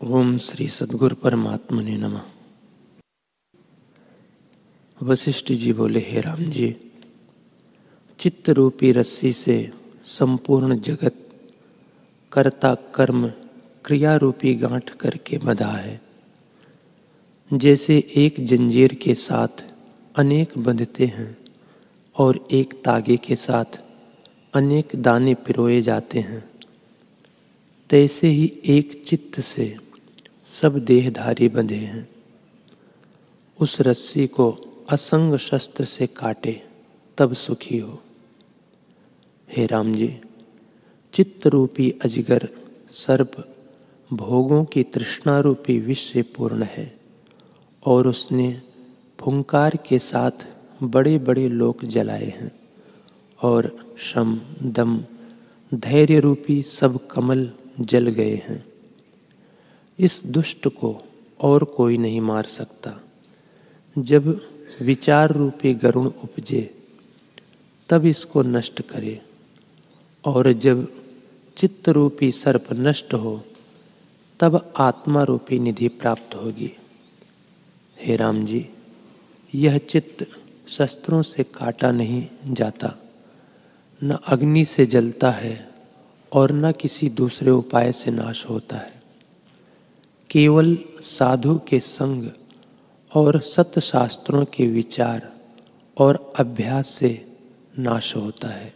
ओम श्री सदगुरु परमात्मा ने नमः। वशिष्ठ जी बोले, हे राम जी चित्त रूपी रस्सी से संपूर्ण जगत कर्ता कर्म क्रिया रूपी गांठ करके बधा है। जैसे एक जंजीर के साथ अनेक बंधते हैं और एक तागे के साथ अनेक दाने पिरोए जाते हैं, तैसे ही एक चित्त से सब देहधारी बंधे हैं। उस रस्सी को असंग शस्त्र से काटे, तब सुखी हो। हे राम जी चित्त रूपी अजगर सर्प भोगों की तृष्णा रूपी विष से पूर्ण है, और उसने फुंकार के साथ बड़े बड़े लोक जलाए हैं, और शम, दम धैर्य रूपी सब कमल जल गए हैं। इस दुष्ट को और कोई नहीं मार सकता। जब विचार रूपी गरुण उपजे, तब इसको नष्ट करे। और जब चित्त रूपी सर्प नष्ट हो, तब आत्मा रूपी निधि प्राप्त होगी। हे राम जी, यह चित्त शस्त्रों से काटा नहीं जाता। न अग्नि से जलता है और न किसी दूसरे उपाय से नाश होता है। केवल साधु के संग और सत्य शास्त्रों के विचार और अभ्यास से नाश होता है।